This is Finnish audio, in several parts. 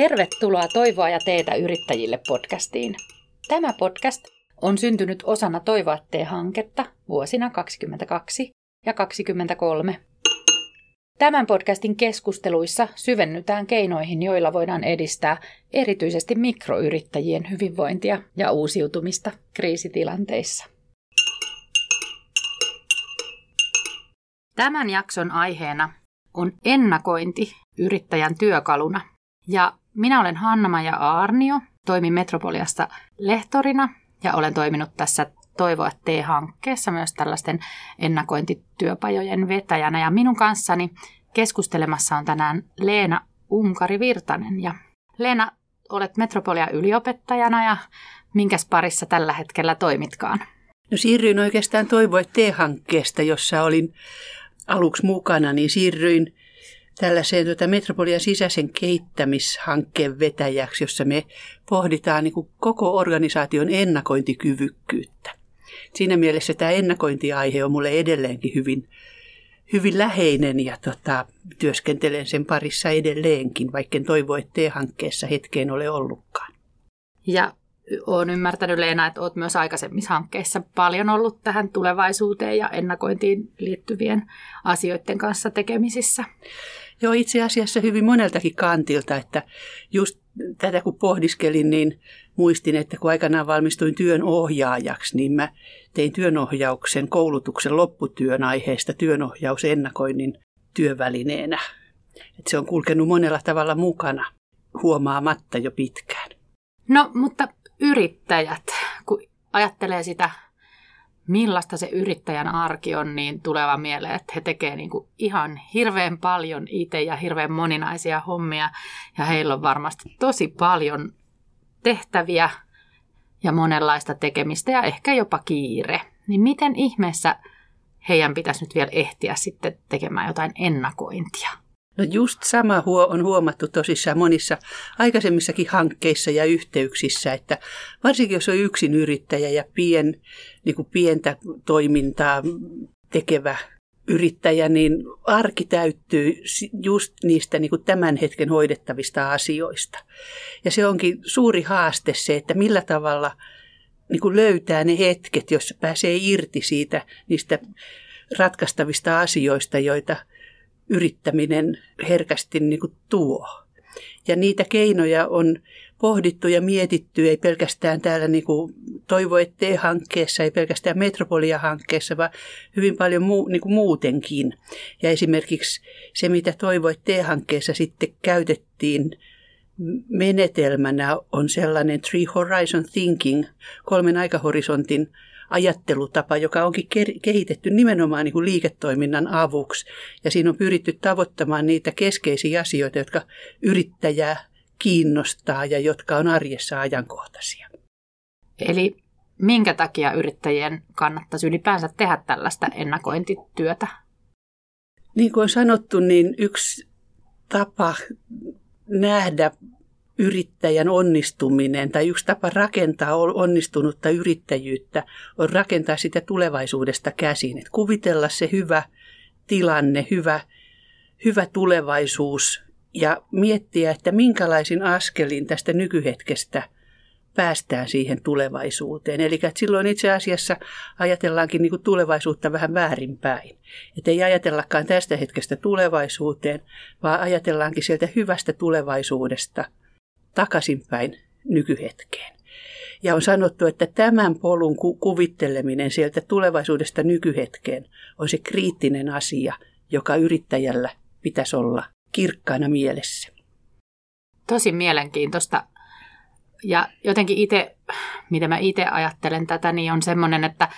Tervetuloa Toivoa ja teetä yrittäjille podcastiin. Tämä podcast on syntynyt osana Toivoa tee-hanketta vuosina 2022 ja 2023. Tämän podcastin keskusteluissa syvennytään keinoihin, joilla voidaan edistää erityisesti mikroyrittäjien hyvinvointia ja uusiutumista kriisitilanteissa. Tämän jakson aiheena on ennakointi yrittäjän työkaluna. Ja minä olen Hanna-Maja Aarnio, toimin Metropoliasta lehtorina ja olen toiminut tässä Toivoa T-hankkeessa myös tällaisten ennakointityöpajojen vetäjänä. Ja minun kanssani keskustelemassa on tänään Leena Unkari-Virtanen. Ja Leena, olet Metropolia yliopettajana ja minkäs parissa tällä hetkellä toimitkaan? No siirryin oikeastaan Toivoa T-hankkeesta, jossa olin aluksi mukana, niin siirryin tällaiseen tuota Metropolian sisäisen kehittämishankkeen vetäjäksi, jossa me pohditaan niin kuin koko organisaation ennakointikyvykkyyttä. Siinä mielessä tämä ennakointiaihe on mulle edelleenkin hyvin, hyvin läheinen ja tota, työskentelen sen parissa edelleenkin, vaikka en toivo, että hankkeessa hetkeen ole ollutkaan. Ja olen ymmärtänyt Leena, että olet myös aikaisemmissa hankkeissa paljon ollut tähän tulevaisuuteen ja ennakointiin liittyvien asioiden kanssa tekemisissä. Joo, itse asiassa hyvin moneltakin kantilta, että just tätä kun pohdiskelin, niin muistin, että kun aikanaan valmistuin työn ohjaajaksi, niin mä tein työnohjauksen koulutuksen lopputyön aiheesta työnohjausennakoinnin työvälineenä. Että se on kulkenut monella tavalla mukana huomaamatta jo pitkään. No, mutta yrittäjät, kun ajattelee sitä millaista se yrittäjän arki on, niin tuleva mieleen, että he tekevät niin ihan hirveän paljon itse ja hirveän moninaisia hommia. Ja heillä on varmasti tosi paljon tehtäviä ja monenlaista tekemistä ja ehkä jopa kiire. Niin miten ihmeessä heidän pitäisi nyt vielä ehtiä sitten tekemään jotain ennakointia? No just sama huo on huomattu tosissaan monissa aikaisemmissakin hankkeissa ja yhteyksissä, että varsinkin jos on yksin yrittäjä ja pien, niin kuin pientä toimintaa tekevä yrittäjä, niin arki täyttyy just niistä niin kuin tämän hetken hoidettavista asioista. Ja se onkin suuri haaste se, että millä tavalla niin kuin löytää ne hetket, joissa pääsee irti siitä niistä ratkaistavista asioista, joita – yrittäminen herkästi niin kuin tuo. Ja niitä keinoja on pohdittu ja mietitty, ei pelkästään täällä niin kuin Toivo ettei hankkeessa, ei pelkästään Metropolia-hankkeessa, vaan hyvin paljon muu, niin kuin muutenkin. Ja esimerkiksi se, mitä Toivo ettei hankkeessa sitten käytettiin menetelmänä, on sellainen Three Horizon Thinking, kolmen aikahorisontin ajattelutapa, joka onkin kehitetty nimenomaan niin kuin liiketoiminnan avuksi. Ja siinä on pyritty tavoittamaan niitä keskeisiä asioita, jotka yrittäjää kiinnostaa ja jotka on arjessa ajankohtaisia. Eli minkä takia yrittäjien kannattaisi ylipäänsä tehdä tällaista ennakointityötä? Niin kuin on sanottu, niin yksi tapa nähdä yrittäjän onnistuminen tai yksi tapa rakentaa onnistunutta yrittäjyyttä on rakentaa sitä tulevaisuudesta käsin. Et kuvitella se hyvä tilanne, hyvä, hyvä tulevaisuus ja miettiä, että minkälaisin askelin tästä nykyhetkestä päästään siihen tulevaisuuteen. Eli silloin itse asiassa ajatellaankin niin tulevaisuutta vähän väärinpäin. Että ei ajatellakaan tästä hetkestä tulevaisuuteen, vaan ajatellaankin sieltä hyvästä tulevaisuudesta – takaisinpäin nykyhetkeen. Ja on sanottu, että tämän polun ku- kuvitteleminen sieltä tulevaisuudesta nykyhetkeen on se kriittinen asia, joka yrittäjällä pitäisi olla kirkkaana mielessä. Tosi mielenkiintoista. Ja jotenkin itse, mitä mä itse ajattelen tätä, niin on semmoinen, että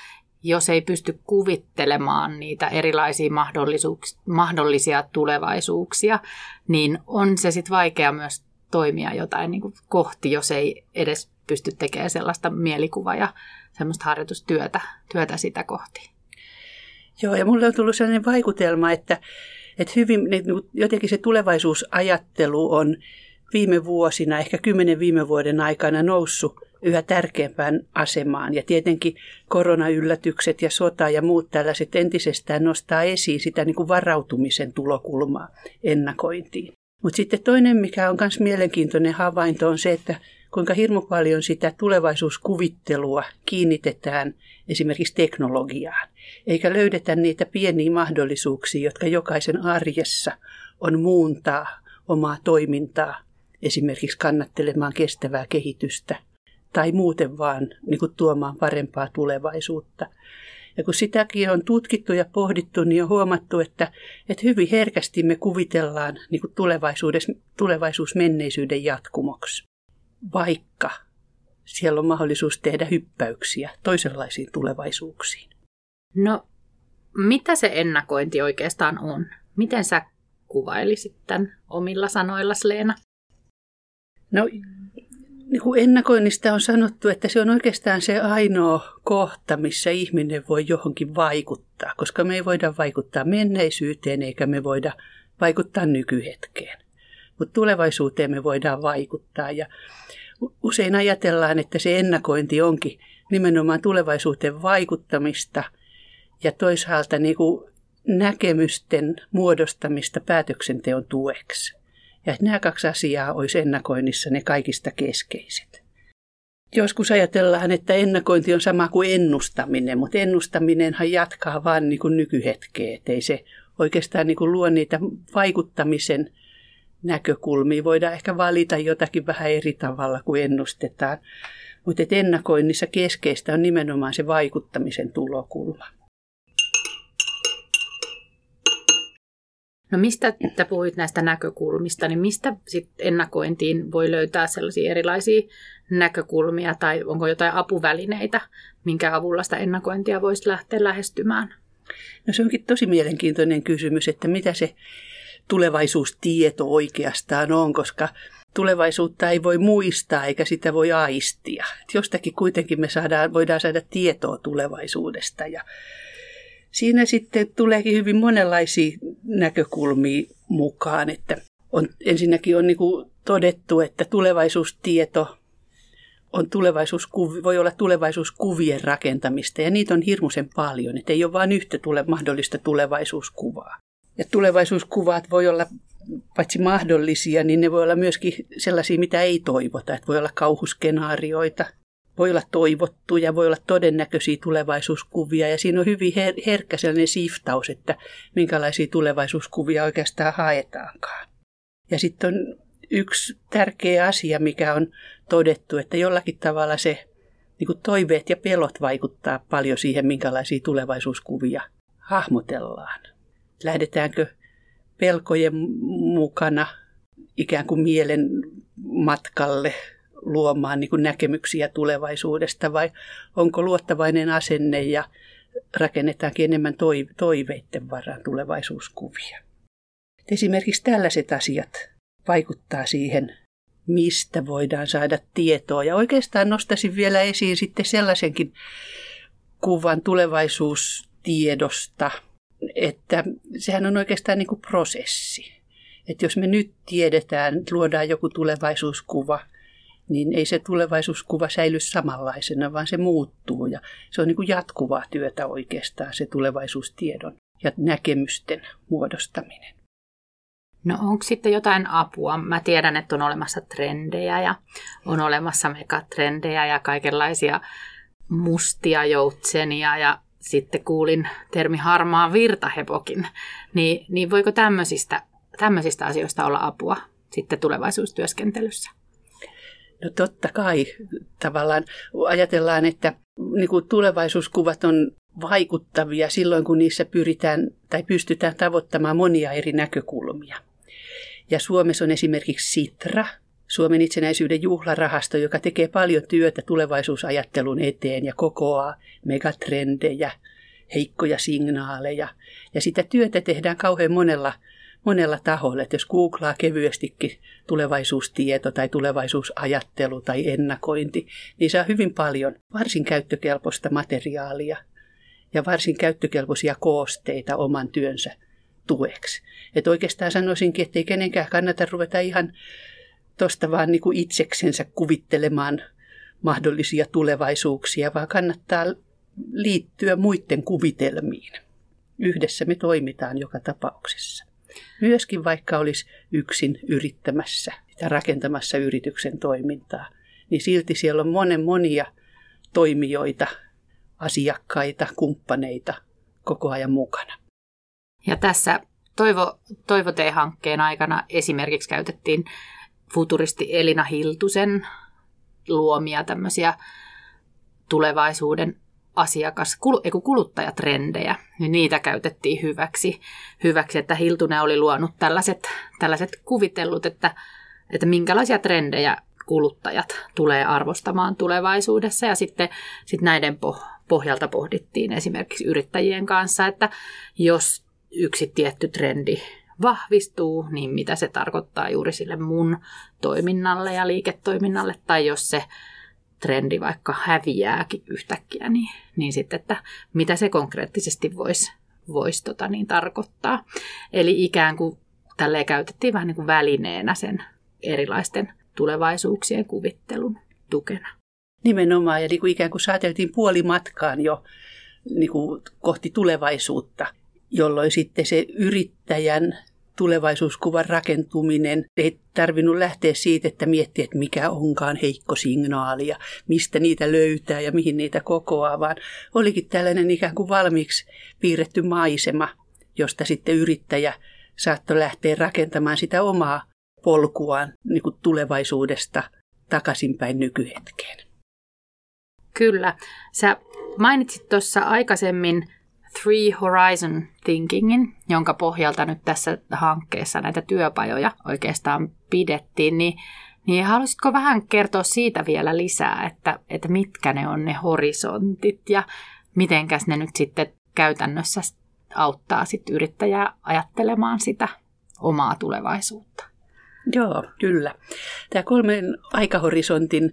jos ei pysty kuvittelemaan niitä erilaisia mahdollisia tulevaisuuksia, niin on se sitten vaikea myös toimia jotain niin kuin kohti, jos ei edes pysty tekemään sellaista mielikuvaa ja semmoista harjoitustyötä työtä sitä kohti. Joo, ja mulle on tullut sellainen vaikutelma, että, että hyvin, niin jotenkin se tulevaisuusajattelu on viime vuosina, ehkä kymmenen viime vuoden aikana noussut yhä tärkeämpään asemaan. Ja tietenkin koronayllätykset ja sota ja muut tällaiset entisestään nostaa esiin sitä niin kuin varautumisen tulokulmaa ennakointiin. Mutta sitten toinen, mikä on myös mielenkiintoinen havainto, on se, että kuinka hirmu paljon sitä tulevaisuuskuvittelua kiinnitetään esimerkiksi teknologiaan, eikä löydetä niitä pieniä mahdollisuuksia, jotka jokaisen arjessa on muuntaa omaa toimintaa, esimerkiksi kannattelemaan kestävää kehitystä tai muuten vaan niin kuin tuomaan parempaa tulevaisuutta. Ja kun sitäkin on tutkittu ja pohdittu, niin on huomattu, että, että hyvin herkästi me kuvitellaan niin kuin tulevaisuus menneisyyden jatkumoksi, vaikka siellä on mahdollisuus tehdä hyppäyksiä toisenlaisiin tulevaisuuksiin. No, mitä se ennakointi oikeastaan on? Miten sä kuvailisit tämän omilla sanoilla, Leena? No, niin kuin ennakoinnista on sanottu, että se on oikeastaan se ainoa kohta, missä ihminen voi johonkin vaikuttaa, koska me ei voida vaikuttaa menneisyyteen eikä me voida vaikuttaa nykyhetkeen. Mutta tulevaisuuteen me voidaan vaikuttaa ja usein ajatellaan, että se ennakointi onkin nimenomaan tulevaisuuteen vaikuttamista ja toisaalta niin kuin näkemysten muodostamista päätöksenteon tueksi. Ja että nämä kaksi asiaa olisi ennakoinnissa ne kaikista keskeiset. Joskus ajatellaan, että ennakointi on sama kuin ennustaminen, mutta ennustaminenhan jatkaa vain niin kuin nykyhetkeä. Että ei se oikeastaan niin kuin luo niitä vaikuttamisen näkökulmia. Voidaan ehkä valita jotakin vähän eri tavalla kuin ennustetaan. Mutta ennakoinnissa keskeistä on nimenomaan se vaikuttamisen tulokulma. No mistä te puhuit näistä näkökulmista, niin mistä sit ennakointiin voi löytää sellaisia erilaisia näkökulmia tai onko jotain apuvälineitä, minkä avulla sitä ennakointia voisi lähteä lähestymään? No se onkin tosi mielenkiintoinen kysymys, että mitä se tulevaisuustieto oikeastaan on, koska tulevaisuutta ei voi muistaa eikä sitä voi aistia. Et jostakin kuitenkin me saadaan, voidaan saada tietoa tulevaisuudesta ja siinä sitten tuleekin hyvin monenlaisia näkökulmia mukaan, että on, ensinnäkin on niin todettu, että tulevaisuustieto on tulevaisuuskuvi, voi olla tulevaisuuskuvien rakentamista ja niitä on hirmuisen paljon, että ei ole vain yhtä tule, mahdollista tulevaisuuskuvaa. Ja tulevaisuuskuvat voi olla paitsi mahdollisia, niin ne voi olla myöskin sellaisia, mitä ei toivota. Että voi olla kauhuskenaarioita, voi olla toivottuja, voi olla todennäköisiä tulevaisuuskuvia ja siinä on hyvin her- herkkä sellainen siftaus, että minkälaisia tulevaisuuskuvia oikeastaan haetaankaan. Ja sitten on yksi tärkeä asia, mikä on todettu, että jollakin tavalla se niin kuin toiveet ja pelot vaikuttaa paljon siihen, minkälaisia tulevaisuuskuvia hahmotellaan. Lähdetäänkö pelkojen mukana ikään kuin mielen matkalle luomaan niin kuin näkemyksiä tulevaisuudesta vai onko luottavainen asenne ja rakennetaankin enemmän toiveiden varaan tulevaisuuskuvia. Esimerkiksi tällaiset asiat vaikuttaa siihen, mistä voidaan saada tietoa. Ja oikeastaan nostaisin vielä esiin sitten sellaisenkin kuvan tulevaisuustiedosta, että sehän on oikeastaan niin kuin prosessi. Että jos me nyt tiedetään, luodaan joku tulevaisuuskuva – niin ei se tulevaisuuskuva säily samanlaisena, vaan se muuttuu. Ja se on niin kuin jatkuvaa työtä oikeastaan, se tulevaisuustiedon ja näkemysten muodostaminen. No onko sitten jotain apua? Mä tiedän, että on olemassa trendejä ja on olemassa megatrendejä ja kaikenlaisia mustia joutsenia ja sitten kuulin termi harmaa virtahepokin. Niin, niin voiko tämmöisistä, tämmöisistä asioista olla apua sitten tulevaisuustyöskentelyssä? No totta kai tavallaan ajatellaan, että niin kuin tulevaisuuskuvat on vaikuttavia silloin, kun niissä pyritään tai pystytään tavoittamaan monia eri näkökulmia. Ja Suomessa on esimerkiksi Sitra, Suomen itsenäisyyden juhlarahasto, joka tekee paljon työtä tulevaisuusajattelun eteen ja kokoaa megatrendejä, heikkoja signaaleja. Ja sitä työtä tehdään kauhean monella monella taholla. Että jos googlaa kevyestikin tulevaisuustieto tai tulevaisuusajattelu tai ennakointi, niin saa hyvin paljon varsin käyttökelpoista materiaalia ja varsin käyttökelpoisia koosteita oman työnsä tueksi. Et oikeastaan sanoisinkin, että ei kenenkään kannata ruveta ihan tuosta vaan niin kuin itseksensä kuvittelemaan mahdollisia tulevaisuuksia, vaan kannattaa liittyä muiden kuvitelmiin. Yhdessä me toimitaan joka tapauksessa. Myöskin vaikka olisi yksin yrittämässä ja rakentamassa yrityksen toimintaa, niin silti siellä on monen monia toimijoita, asiakkaita, kumppaneita koko ajan mukana. Ja tässä Toivo, Toivo T-hankkeen aikana esimerkiksi käytettiin futuristi Elina Hiltusen luomia tämmöisiä tulevaisuuden asiakas, kuluttajatrendejä, niin niitä käytettiin hyväksi, hyväksi, että Hiltunen oli luonut tällaiset, tällaiset kuvitellut, että, että minkälaisia trendejä kuluttajat tulee arvostamaan tulevaisuudessa. Ja sitten sit näiden pohjalta pohdittiin esimerkiksi yrittäjien kanssa, että jos yksi tietty trendi vahvistuu, niin mitä se tarkoittaa juuri sille mun toiminnalle ja liiketoiminnalle, tai jos se trendi vaikka häviääkin yhtäkkiä, niin, niin sitten, että mitä se konkreettisesti voisi vois tota niin tarkoittaa. Eli ikään kuin tälleen käytettiin vähän niin kuin välineenä sen erilaisten tulevaisuuksien kuvittelun tukena. Nimenomaan, ja niin kuin ikään kuin saateltiin puolimatkaan jo niin kuin kohti tulevaisuutta, jolloin sitten se yrittäjän tulevaisuuskuvan rakentuminen ei tarvinnut lähteä siitä, että miettiä, että mikä onkaan heikko signaali ja mistä niitä löytää ja mihin niitä kokoaa, vaan olikin tällainen ikään kuin valmiiksi piirretty maisema, josta sitten yrittäjä saattoi lähteä rakentamaan sitä omaa polkuaan niin kuin tulevaisuudesta takaisinpäin nykyhetkeen. Kyllä. Sä mainitsit tuossa aikaisemmin Three Horizon Thinkingin, jonka pohjalta nyt tässä hankkeessa näitä työpajoja oikeastaan pidettiin, niin, niin haluaisitko vähän kertoa siitä vielä lisää, että, että mitkä ne on ne horisontit ja mitenkäs ne nyt sitten käytännössä auttaa sit yrittäjää ajattelemaan sitä omaa tulevaisuutta? Joo, kyllä. Tämä kolmen aikahorisontin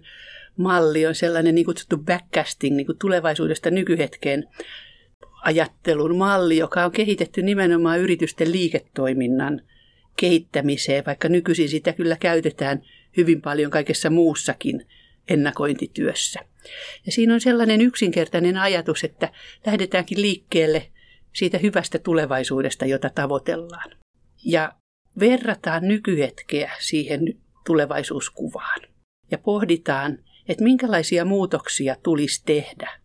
malli on sellainen niin kutsuttu backcasting niin kuin tulevaisuudesta nykyhetkeen ajattelun malli, joka on kehitetty nimenomaan yritysten liiketoiminnan kehittämiseen, vaikka nykyisin sitä kyllä käytetään hyvin paljon kaikessa muussakin ennakointityössä. Ja siinä on sellainen yksinkertainen ajatus, että lähdetäänkin liikkeelle siitä hyvästä tulevaisuudesta, jota tavoitellaan. Ja verrataan nykyhetkeä siihen tulevaisuuskuvaan. Ja pohditaan, että minkälaisia muutoksia tulisi tehdä,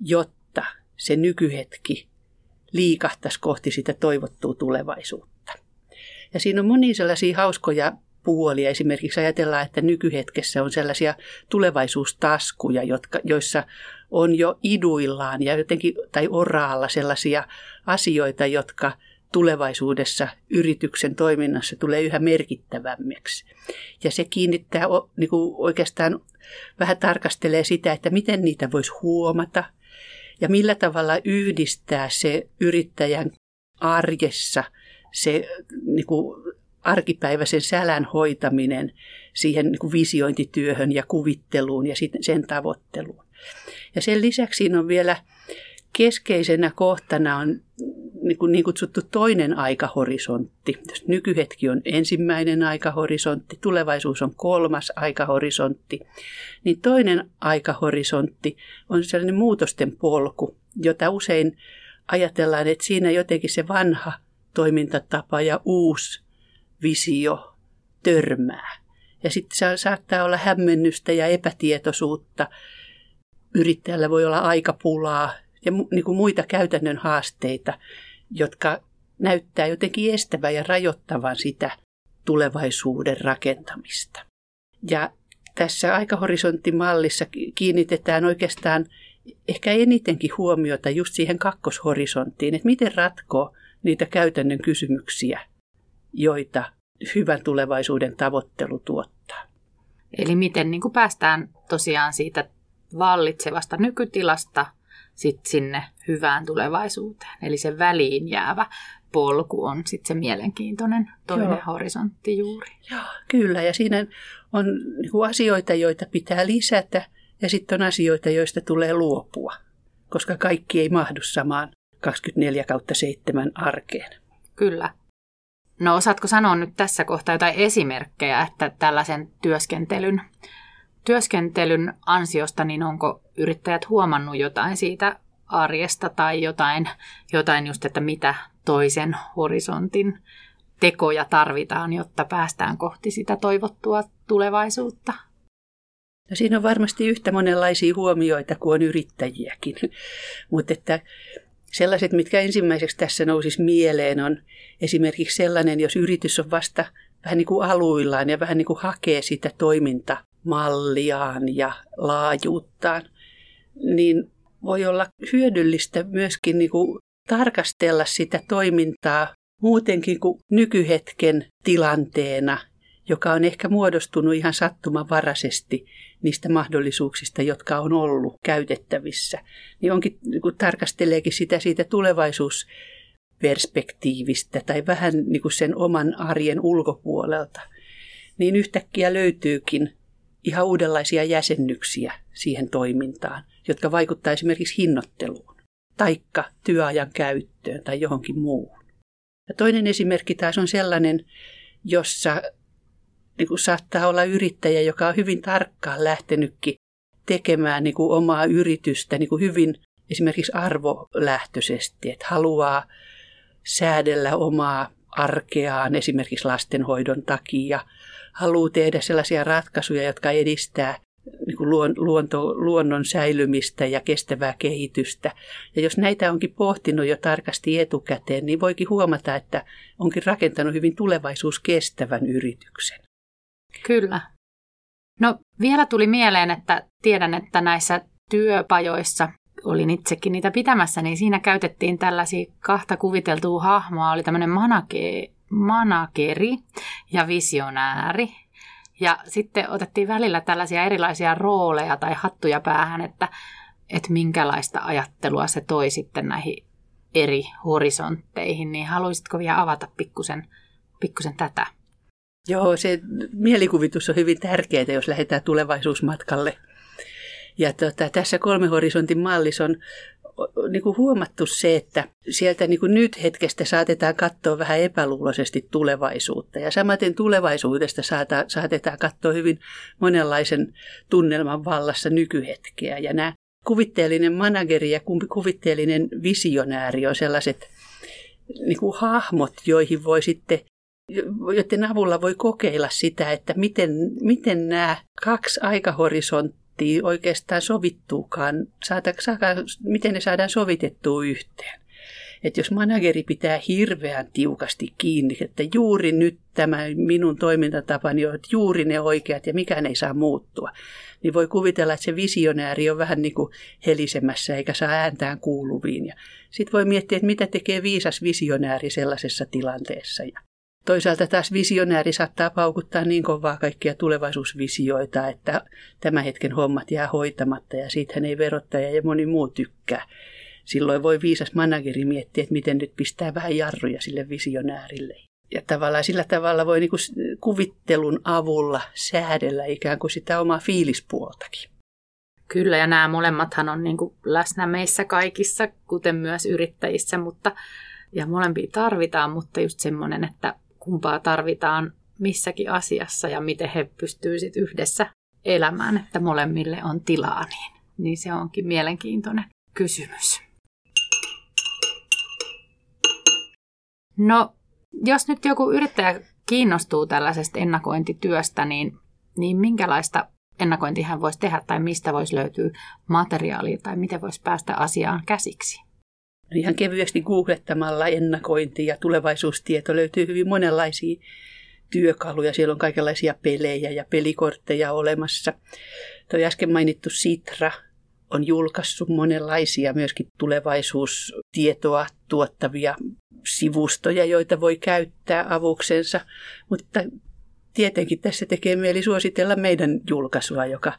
jotta se nykyhetki liikahtaisi kohti sitä toivottua tulevaisuutta. Ja siinä on monia sellaisia hauskoja puolia. Esimerkiksi ajatellaan, että nykyhetkessä on sellaisia tulevaisuustaskuja, jotka, joissa on jo iduillaan ja jotenkin, tai oraalla sellaisia asioita, jotka tulevaisuudessa yrityksen toiminnassa tulee yhä merkittävämmiksi. Ja se kiinnittää niin kuin oikeastaan vähän tarkastelee sitä, että miten niitä voisi huomata – ja millä tavalla yhdistää se yrittäjän arjessa se niin kuin arkipäiväisen sälän hoitaminen siihen niin kuin visiointityöhön ja kuvitteluun ja sen tavoitteluun. Ja sen lisäksi siinä on vielä keskeisenä kohtana on niin, kuin niin kutsuttu toinen aikahorisontti. Nykyhetki on ensimmäinen aikahorisontti, tulevaisuus on kolmas aikahorisontti, niin toinen aikahorisontti on sellainen muutosten polku, jota usein ajatellaan, että siinä jotenkin se vanha toimintatapa ja uusi visio törmää. Ja sitten se saattaa olla hämmennystä ja epätietoisuutta. Yrittäjällä voi olla aikapulaa ja niin kuin muita käytännön haasteita, jotka näyttää jotenkin estävän ja rajoittavan sitä tulevaisuuden rakentamista. Ja tässä aikahorisonttimallissa kiinnitetään oikeastaan ehkä enitenkin huomiota just siihen kakkoshorisonttiin, että miten ratkoo niitä käytännön kysymyksiä, joita hyvän tulevaisuuden tavoittelu tuottaa. Eli miten niin kuin päästään tosiaan siitä vallitsevasta nykytilasta sit sinne hyvään tulevaisuuteen. Eli se väliin jäävä polku on sitten se mielenkiintoinen toinen Joo. horisontti juuri. Joo, kyllä. Ja siinä on niin asioita, joita pitää lisätä ja sitten on asioita, joista tulee luopua, koska kaikki ei mahdu samaan 24 kautta 7 arkeen. Kyllä. No osaatko sanoa nyt tässä kohtaa jotain esimerkkejä, että tällaisen työskentelyn työskentelyn ansiosta, niin onko yrittäjät huomannut jotain siitä arjesta tai jotain, jotain just, että mitä toisen horisontin tekoja tarvitaan, jotta päästään kohti sitä toivottua tulevaisuutta? No siinä on varmasti yhtä monenlaisia huomioita kuin on yrittäjiäkin, mutta että sellaiset, mitkä ensimmäiseksi tässä nousisi mieleen, on esimerkiksi sellainen, jos yritys on vasta vähän niin kuin aluillaan ja vähän niin kuin hakee sitä toimintamalliaan ja laajuuttaan, niin voi olla hyödyllistä myöskin niin kuin tarkastella sitä toimintaa muutenkin kuin nykyhetken tilanteena, joka on ehkä muodostunut ihan sattumanvaraisesti niistä mahdollisuuksista, jotka on ollut käytettävissä. Niin onkin, kun tarkasteleekin sitä siitä tulevaisuusperspektiivistä tai vähän niin kuin sen oman arjen ulkopuolelta, niin yhtäkkiä löytyykin ihan uudenlaisia jäsennyksiä siihen toimintaan, jotka vaikuttaa esimerkiksi hinnoitteluun, taikka työajan käyttöön tai johonkin muuhun. Ja toinen esimerkki taas on sellainen, jossa niin kuin saattaa olla yrittäjä, joka on hyvin tarkkaan lähtenytkin tekemään niin kuin omaa yritystä niin kuin hyvin esimerkiksi arvolähtöisesti, että haluaa säädellä omaa arkeaan esimerkiksi lastenhoidon takia, haluaa tehdä sellaisia ratkaisuja, jotka edistää niin kuin luonto, luonnon säilymistä ja kestävää kehitystä. Ja jos näitä onkin pohtinut jo tarkasti etukäteen, niin voikin huomata, että onkin rakentanut hyvin tulevaisuuskestävän yrityksen. Kyllä. No vielä tuli mieleen, että tiedän, että näissä työpajoissa olin itsekin niitä pitämässä, niin siinä käytettiin tällaisia kahta kuviteltua hahmoa. Oli tämmöinen manake, manakeri ja visionääri. Ja sitten otettiin välillä tällaisia erilaisia rooleja tai hattuja päähän, että, että minkälaista ajattelua se toi sitten näihin eri horisontteihin. Niin haluaisitko vielä avata pikkusen, pikkusen tätä? Joo, se mielikuvitus on hyvin tärkeää, jos lähdetään tulevaisuusmatkalle. Ja tota, tässä kolme horisontin mallissa on niin kuin huomattu se, että sieltä niin kuin nyt hetkestä saatetaan katsoa vähän epäluuloisesti tulevaisuutta. Ja samaten tulevaisuudesta saata, saatetaan katsoa hyvin monenlaisen tunnelman vallassa nykyhetkeä. Ja nämä kuvitteellinen manageri ja kuvitteellinen visionääri on sellaiset niin kuin hahmot, joihin voi sitten joiden avulla voi kokeilla sitä, että miten, miten nämä kaksi aikahorisonttia oikeastaan sovittuukaan, miten ne saadaan sovitettua yhteen. Että jos manageri pitää hirveän tiukasti kiinni, että juuri nyt tämä minun toimintatapani on juuri ne oikeat ja mikään ei saa muuttua, niin voi kuvitella, että se visionääri on vähän niin kuin helisemässä eikä saa ääntään kuuluviin. Sitten voi miettiä, että mitä tekee viisas visionääri sellaisessa tilanteessa. Ja Toisaalta taas visionääri saattaa paukuttaa niin kovaa kaikkia tulevaisuusvisioita, että tämä hetken hommat jää hoitamatta ja siitähän ei verottaja ja moni muu tykkää. Silloin voi viisas manageri miettiä, että miten nyt pistää vähän jarruja sille visionäärille. Ja tavallaan sillä tavalla voi niinku kuvittelun avulla säädellä ikään kuin sitä omaa fiilispuoltakin. Kyllä, ja nämä molemmathan on niinku läsnä meissä kaikissa, kuten myös yrittäjissä, mutta ja molempia tarvitaan, mutta just semmoinen, että kumpaa tarvitaan missäkin asiassa ja miten he pystyvät sit yhdessä elämään, että molemmille on tilaa, niin, niin se onkin mielenkiintoinen kysymys. No, jos nyt joku yrittäjä kiinnostuu tällaisesta ennakointityöstä, niin, niin minkälaista ennakointia hän voisi tehdä tai mistä voisi löytyä materiaalia tai miten voisi päästä asiaan käsiksi? Ihan kevyesti googlettamalla ennakointi ja tulevaisuustieto löytyy hyvin monenlaisia työkaluja. Siellä on kaikenlaisia pelejä ja pelikortteja olemassa. Tuo äsken mainittu Sitra on julkaissut monenlaisia myöskin tulevaisuustietoa tuottavia sivustoja, joita voi käyttää avuksensa. Mutta tietenkin tässä tekee mieli suositella meidän julkaisua, joka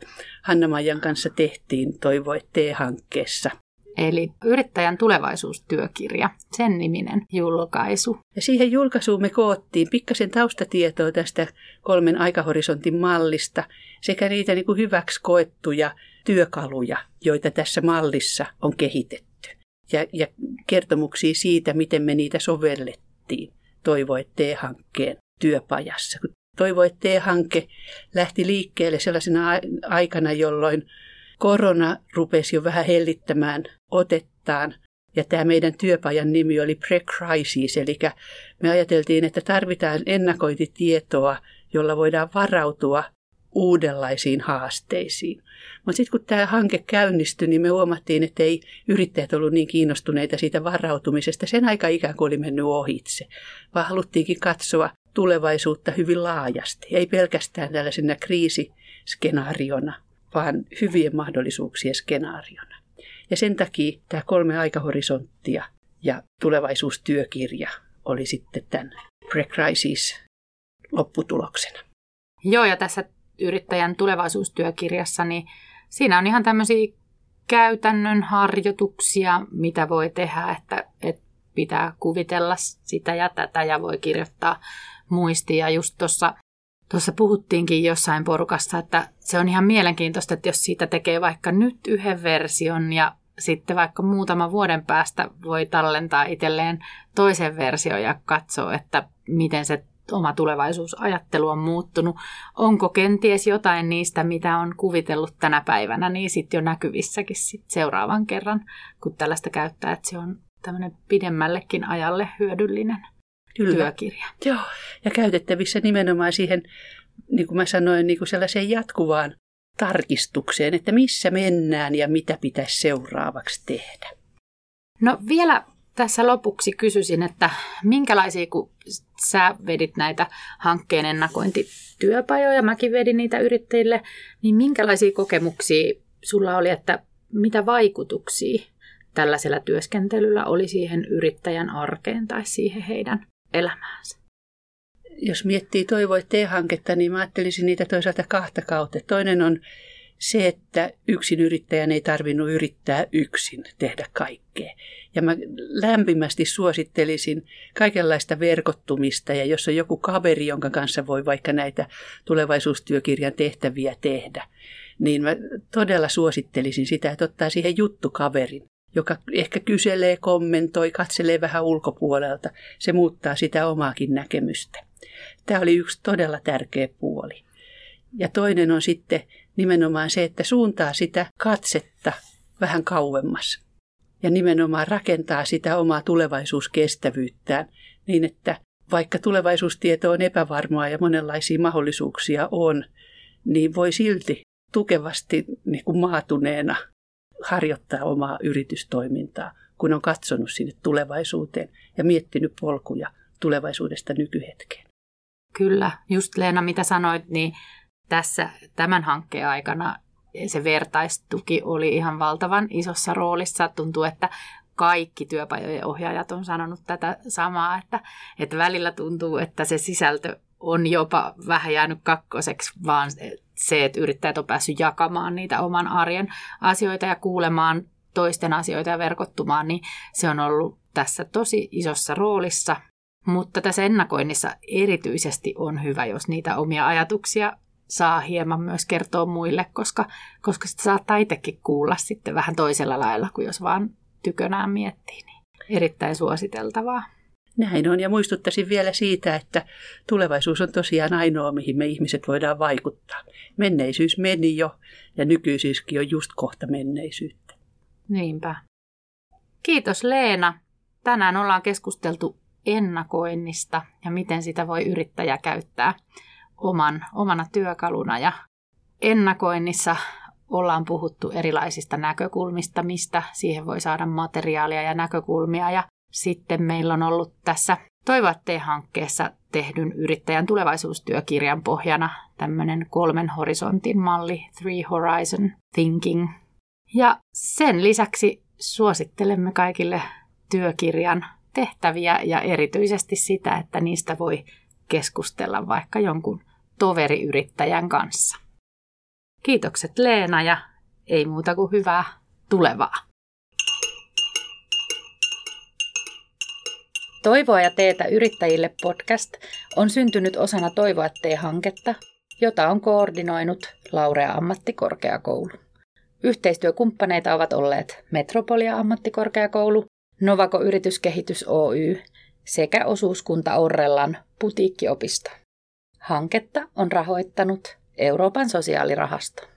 Hanna-Maijan kanssa tehtiin Toivo hankkeessa eli Yrittäjän tulevaisuustyökirja, sen niminen julkaisu. Ja siihen julkaisuun me koottiin pikkasen taustatietoa tästä kolmen aikahorisontin mallista sekä niitä niin kuin hyväksi koettuja työkaluja, joita tässä mallissa on kehitetty. Ja, ja kertomuksia siitä, miten me niitä sovellettiin Toivo hankkeen työpajassa. Toivo hanke lähti liikkeelle sellaisena aikana, jolloin korona rupesi jo vähän hellittämään otettaan Ja tämä meidän työpajan nimi oli Pre-Crisis, eli me ajateltiin, että tarvitaan ennakointitietoa, jolla voidaan varautua uudenlaisiin haasteisiin. Mutta sitten kun tämä hanke käynnistyi, niin me huomattiin, että ei yrittäjät ollut niin kiinnostuneita siitä varautumisesta. Sen aika ikään kuin oli mennyt ohitse, vaan haluttiinkin katsoa tulevaisuutta hyvin laajasti. Ei pelkästään tällaisena kriisiskenaariona, vaan hyvien mahdollisuuksien skenaariona. Ja sen takia tämä kolme aikahorisonttia ja tulevaisuustyökirja oli sitten tämän Pre-Crisis lopputuloksena. Joo, ja tässä yrittäjän tulevaisuustyökirjassa, niin siinä on ihan tämmöisiä käytännön harjoituksia, mitä voi tehdä, että, että pitää kuvitella sitä ja tätä ja voi kirjoittaa muistia. Just tuossa Tuossa puhuttiinkin jossain porukassa, että se on ihan mielenkiintoista, että jos siitä tekee vaikka nyt yhden version ja sitten vaikka muutaman vuoden päästä voi tallentaa itselleen toisen version ja katsoa, että miten se oma tulevaisuusajattelu on muuttunut. Onko kenties jotain niistä, mitä on kuvitellut tänä päivänä, niin sitten jo näkyvissäkin sit seuraavan kerran, kun tällaista käyttää, että se on tämmöinen pidemmällekin ajalle hyödyllinen Kyllä. työkirja. Joo, ja käytettävissä nimenomaan siihen, niin kuin mä sanoin, niin kuin sellaiseen jatkuvaan tarkistukseen, että missä mennään ja mitä pitäisi seuraavaksi tehdä. No vielä tässä lopuksi kysyisin, että minkälaisia, kun sä vedit näitä hankkeen ennakointityöpajoja, mäkin vedin niitä yrittäjille, niin minkälaisia kokemuksia sulla oli, että mitä vaikutuksia tällaisella työskentelyllä oli siihen yrittäjän arkeen tai siihen heidän elämäänsä? Jos miettii Toivoi T-hanketta, niin mä ajattelisin niitä toisaalta kahta kautta. Toinen on se, että yksin yrittäjän ei tarvinnut yrittää yksin tehdä kaikkea. Ja mä lämpimästi suosittelisin kaikenlaista verkottumista ja jos on joku kaveri, jonka kanssa voi vaikka näitä tulevaisuustyökirjan tehtäviä tehdä, niin mä todella suosittelisin sitä, että ottaa siihen juttukaverin, joka ehkä kyselee, kommentoi, katselee vähän ulkopuolelta. Se muuttaa sitä omaakin näkemystä. Tämä oli yksi todella tärkeä puoli. Ja toinen on sitten nimenomaan se, että suuntaa sitä katsetta vähän kauemmas. Ja nimenomaan rakentaa sitä omaa tulevaisuuskestävyyttään niin, että vaikka tulevaisuustieto on epävarmaa ja monenlaisia mahdollisuuksia on, niin voi silti tukevasti niin kuin maatuneena harjoittaa omaa yritystoimintaa, kun on katsonut sinne tulevaisuuteen ja miettinyt polkuja tulevaisuudesta nykyhetkeen. Kyllä, just Leena, mitä sanoit, niin tässä tämän hankkeen aikana se vertaistuki oli ihan valtavan isossa roolissa. Tuntuu, että kaikki työpajojen ohjaajat on sanonut tätä samaa, että, että välillä tuntuu, että se sisältö on jopa vähän jäänyt kakkoseksi, vaan se, että yrittäjät on päässyt jakamaan niitä oman arjen asioita ja kuulemaan toisten asioita ja verkottumaan, niin se on ollut tässä tosi isossa roolissa. Mutta tässä ennakoinnissa erityisesti on hyvä, jos niitä omia ajatuksia saa hieman myös kertoa muille, koska, koska sitä saattaa itsekin kuulla sitten vähän toisella lailla kuin jos vaan tykönään miettii. Niin erittäin suositeltavaa. Näin on, ja muistuttaisin vielä siitä, että tulevaisuus on tosiaan ainoa, mihin me ihmiset voidaan vaikuttaa. Menneisyys meni jo, ja nykyisyyskin on just kohta menneisyyttä. Niinpä. Kiitos Leena. Tänään ollaan keskusteltu ennakoinnista ja miten sitä voi yrittäjä käyttää oman, omana työkaluna. Ja ennakoinnissa ollaan puhuttu erilaisista näkökulmista, mistä siihen voi saada materiaalia ja näkökulmia. Ja sitten meillä on ollut tässä Toivoatte-hankkeessa tehdyn yrittäjän tulevaisuustyökirjan pohjana tämmöinen kolmen horisontin malli, Three Horizon Thinking. Ja sen lisäksi suosittelemme kaikille työkirjan tehtäviä ja erityisesti sitä, että niistä voi keskustella vaikka jonkun toveriyrittäjän kanssa. Kiitokset Leena ja ei muuta kuin hyvää tulevaa. Toivoa ja teetä yrittäjille podcast on syntynyt osana Toivoa tee-hanketta, jota on koordinoinut Laurea ammattikorkeakoulu. Yhteistyökumppaneita ovat olleet Metropolia ammattikorkeakoulu, Novako Yrityskehitys Oy sekä osuuskunta Orrellan putiikkiopisto. Hanketta on rahoittanut Euroopan sosiaalirahasto.